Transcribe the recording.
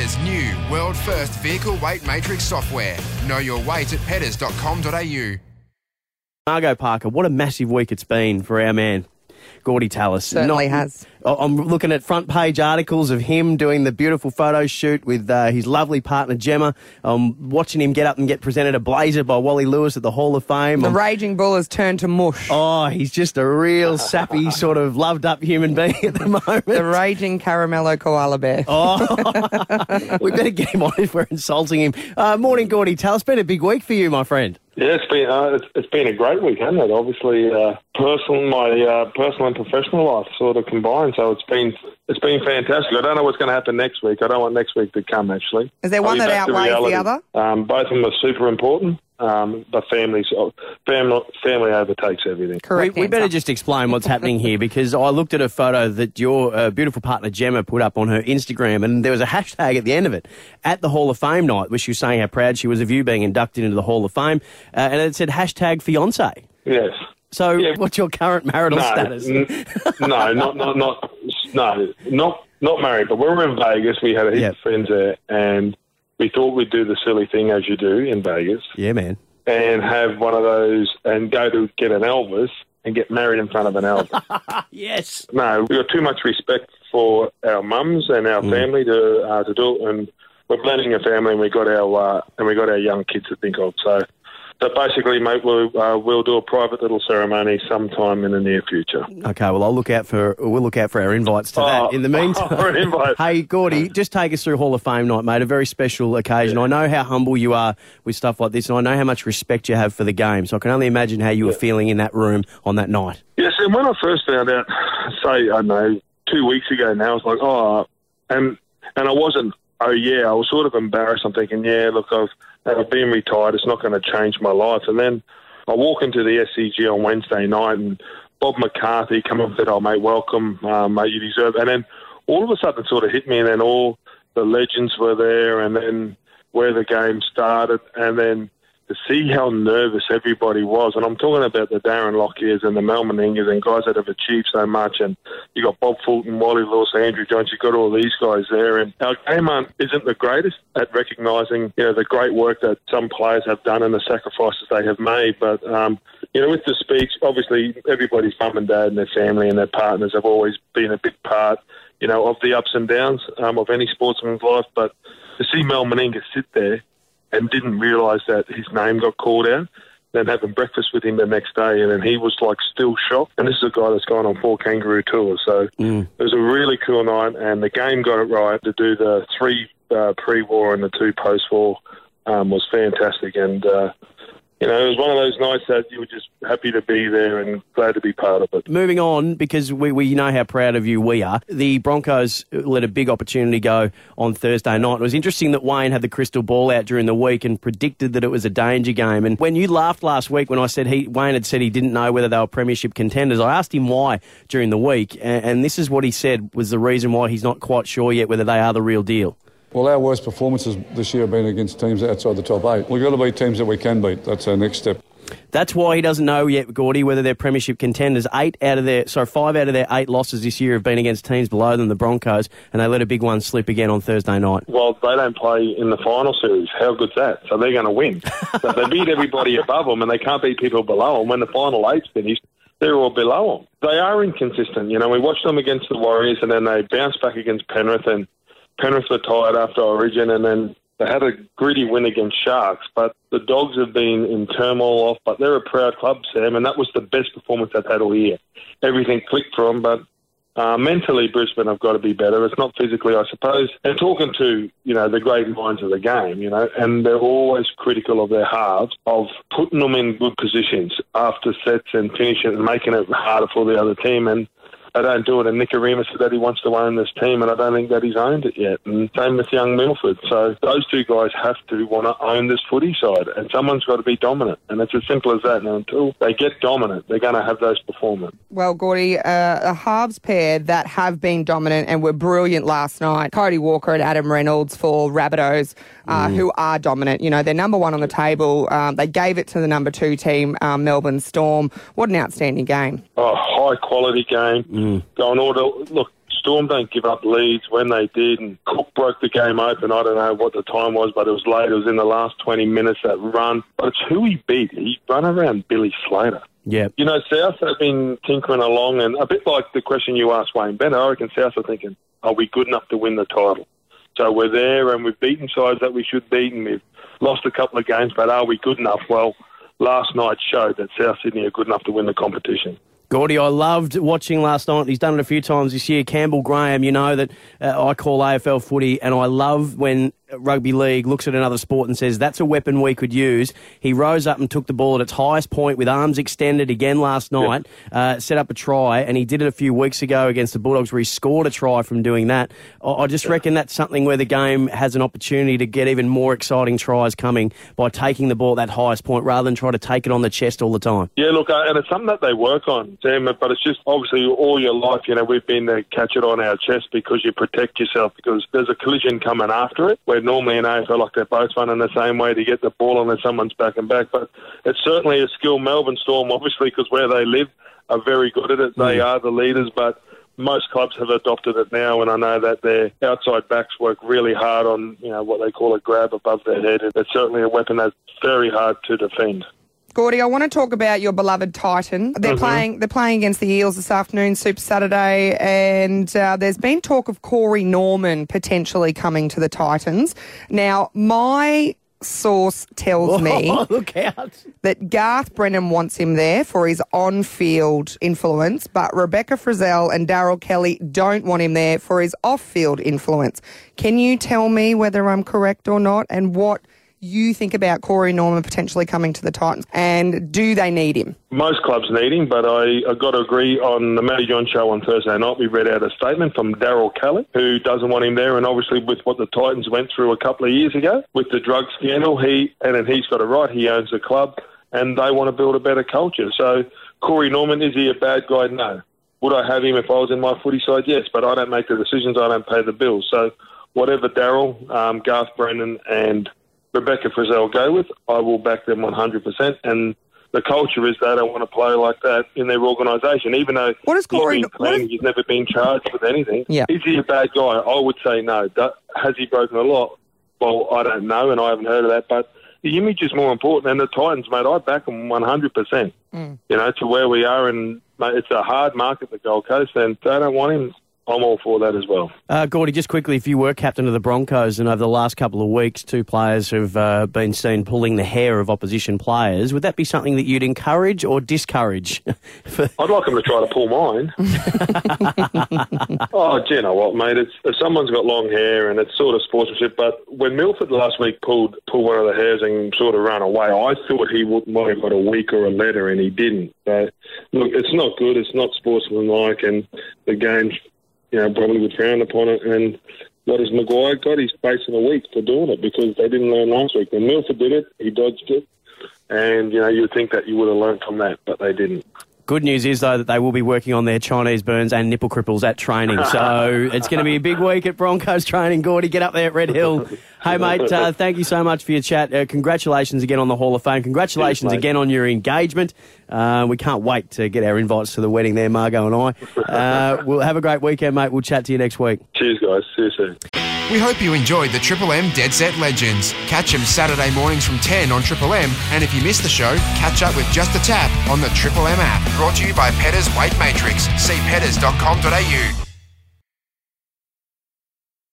Petters' new world first vehicle weight matrix software. Know your weight at petters.com.au. Margot Parker, what a massive week it's been for our man. Gordy Tallis. Certainly has. I- I'm looking at front page articles of him doing the beautiful photo shoot with uh, his lovely partner Gemma. I'm watching him get up and get presented a blazer by Wally Lewis at the Hall of Fame. The I'm- raging bull has turned to mush. oh, he's just a real sappy, sort of loved up human being at the moment. The raging caramello koala bear. Oh, we better get him on if we're insulting him. Uh, morning, Gordy Tallis. It's been a big week for you, my friend. Yeah, it's been uh, it's, it's been a great week, hasn't it? Obviously, uh, personal my uh, personal and professional life sort of combined. So it's been it's been fantastic. I don't know what's going to happen next week. I don't want next week to come. Actually, Is there one I'll that outweighs the other? Um, both of them are super important. Um, but families, family, family overtakes everything. Correct. We, we better just explain what's happening here because I looked at a photo that your uh, beautiful partner Gemma put up on her Instagram, and there was a hashtag at the end of it at the Hall of Fame night, where she was saying how proud she was of you being inducted into the Hall of Fame, uh, and it said hashtag fiance. Yes. So, Yeah. what's your current marital no, status? n- no, not not not no, not not married. But we were in Vegas. We had a heap Yep. of friends there, and we thought we'd do the silly thing as you do in Vegas. yeah, man. and have one of those and go to get an Elvis and get married in front of an Elvis. Yes. no, we've got too much respect for our mums and our family to uh, to do it, and we're planning a family, and we got our uh, and we got our young kids to think of. So, so basically, mate, we'll uh, we'll do a private little ceremony sometime in the near future. Okay, well, I'll look out for we'll look out for our invites to that. Oh, In the meantime, an invite. hey Gordy, just take us through Hall of Fame night, mate. A very special occasion. I know how humble you are with stuff like this, and I know how much respect you have for the game. So I can only imagine how you were feeling in that room on that night. Yes, and when I first found out, say I don't know, two weeks ago now, I was like, oh, and and I wasn't. Oh yeah, I was sort of embarrassed. I'm thinking, yeah, look, I've I've been retired. It's not going to change my life. And then I walk into the SCG on Wednesday night, and Bob McCarthy come up and said, "Oh mate, welcome, um, mate, you deserve." it." And then all of a sudden, it sort of hit me, and then all the legends were there, and then where the game started, and then to see how nervous everybody was, and I'm talking about the Darren Lockyers and the Mal Meningas and guys that have achieved so much, and you got Bob Fulton, Wally Lewis, Andrew Johns, you've got all these guys there, and our game isn't the greatest at recognising, you know, the great work that some players have done and the sacrifices they have made, but, um, you know, with the speech, obviously everybody's mum and dad and their family and their partners have always been a big part, you know, of the ups and downs um, of any sportsman's life, but to see Mal Meninga sit there and didn't realise that his name got called out. Then having breakfast with him the next day, and then he was like still shocked. And this is a guy that's gone on four kangaroo tours, so it was a really cool night. And the game got it right to do the three uh, pre-war and the two post-war um, was fantastic. And uh, you know, it was one of those nights that you were just happy to be there and glad to be part of it. Moving on, because we, we know how proud of you we are, the Broncos let a big opportunity go on Thursday night. It was interesting that Wayne had the crystal ball out during the week and predicted that it was a danger game. And when you laughed last week when I said he, Wayne had said he didn't know whether they were premiership contenders, I asked him why during the week, and, and this is what he said was the reason why he's not quite sure yet whether they are the real deal. Well, our worst performances this year have been against teams outside the top eight. We've got to beat teams that we can beat. That's our next step. That's why he doesn't know yet, Gordy, whether they're premiership contenders. Eight out of their, sorry, five out of their eight losses this year have been against teams below them, the Broncos, and they let a big one slip again on Thursday night. Well, they don't play in the final series. How good's that? So they're going to win. so they beat everybody above them, and they can't beat people below them. When the final eight's finished, they're all below them. They are inconsistent. You know, we watched them against the Warriors, and then they bounced back against Penrith, and Penrith were tired after Origin, and then they had a gritty win against Sharks. But the Dogs have been in turmoil off, but they're a proud club, Sam, and that was the best performance they've had all year. Everything clicked for them, but uh, mentally, Brisbane have got to be better. It's not physically, I suppose. And talking to you know the great minds of the game, you know, and they're always critical of their halves of putting them in good positions after sets and finishing and making it harder for the other team. And they don't do it. And Nikorima said that he wants to own this team, and I don't think that he's owned it yet. And same with young Milford. So those two guys have to want to own this footy side, and someone's got to be dominant. And it's as simple as that. And until they get dominant, they're going to have those performance. Well, Gordy, uh, a halves pair that have been dominant and were brilliant last night. Cody Walker and Adam Reynolds for Rabbitohs, uh, who are dominant. You know, they're number one on the table. Um, they gave it to the number two team, um, Melbourne Storm. What an outstanding game. Oh, high quality game. Mm. Going all to look. Storm don't give up leads when they did, and Cook broke the game open. I don't know what the time was, but it was late. It was in the last 20 minutes that run. But it's who he beat. He run around Billy Slater. Yeah. You know, South have been tinkering along, and a bit like the question you asked Wayne Bennett, I reckon South are thinking, are we good enough to win the title? So we're there, and we've beaten sides that we should beat, and we've lost a couple of games, but are we good enough? Well, last night showed that South Sydney are good enough to win the competition. Gordy, I loved watching last night. He's done it a few times this year. Campbell Graham, you know that uh, I call AFL footy, and I love when rugby league looks at another sport and says that's a weapon we could use. He rose up and took the ball at its highest point with arms extended again last night, yep. uh, set up a try, and he did it a few weeks ago against the Bulldogs where he scored a try from doing that. I, just reckon that's something where the game has an opportunity to get even more exciting tries coming by taking the ball at that highest point rather than try to take it on the chest all the time. Yeah, look, uh, and it's something that they work on, Sam, but it's just obviously all your life, you know, we've been there, catch it on our chest because you protect yourself because there's a collision coming after it where normally in AFL like they're both running the same way to get the ball on someone's back and back. But it's certainly a skill. Melbourne Storm, obviously, because where they live, are very good at it. They mm. are the leaders, but most clubs have adopted it now, and I know that their outside backs work really hard on you know what they call a grab above their head. It's certainly a weapon that's very hard to defend. Gordy, I want to talk about your beloved Titan. They're mm-hmm. playing. They're playing against the Eels this afternoon, Super Saturday, and uh, there's been talk of Corey Norman potentially coming to the Titans. Now, my source tells me look out. that Garth Brennan wants him there for his on-field influence, but Rebecca Frizelle and Daryl Kelly don't want him there for his off-field influence. Can you tell me whether I'm correct or not, and what? You think about Corey Norman potentially coming to the Titans, and do they need him? Most clubs need him, but I, I got to agree on the Matty Johns show on Thursday night. We read out a statement from Daryl Kelly, who doesn't want him there, and obviously with what the Titans went through a couple of years ago with the drug scandal, he and he's got a right. He owns the club, and they want to build a better culture. So Corey Norman is he a bad guy? No. Would I have him if I was in my footy side? Yes, but I don't make the decisions. I don't pay the bills. So whatever Daryl, um, Garth Brennan, and Rebecca Frizelle go with, I will back them 100%. And the culture is they don't want to play like that in their organisation, even though what is Corey, he's, been clean, he's never been charged with anything. Yeah. Is he a bad guy? I would say no. Has he broken a law? Well, I don't know, and I haven't heard of that. But the image is more important. And the Titans, mate, I back them 100%. Mm. You know, to where we are, and mate, it's a hard market, the Gold Coast, and they don't want him I'm all for that as well. Uh, Gordy, just quickly, if you were captain of the Broncos and over the last couple of weeks two players have uh, been seen pulling the hair of opposition players, would that be something that you'd encourage or discourage? For... I'd like them to try to pull mine. oh, do you know what, mate? It's, if someone's got long hair and it's sort of sportsmanship, but when Milford last week pulled pulled one of the hairs and sort of ran away, I thought he would, might have got a week or a letter and he didn't. So, look, it's not good. It's not sportsmanlike and the game's you know, probably would frown upon it. And what has Maguire got? He's facing a week for doing it because they didn't learn last week. When Milford did it, he dodged it. And, you know, you'd think that you would have learned from that, but they didn't. Good news is, though, that they will be working on their Chinese burns and nipple cripples at training. So it's going to be a big week at Broncos training. Gordy, get up there at Red Hill. Hey, mate, uh, thank you so much for your chat. Uh, congratulations again on the Hall of Fame. Congratulations again on your engagement. Uh, we can't wait to get our invites to the wedding there, Margot and I. Uh, we'll have a great weekend, mate. We'll chat to you next week. Cheers, guys. See you soon. We hope you enjoyed the Triple M Dead Set Legends. Catch them Saturday mornings from 10 on Triple M, and if you missed the show, catch up with Just a Tap on the Triple M app. Brought to you by Petters Weight Matrix. See petters.com.au.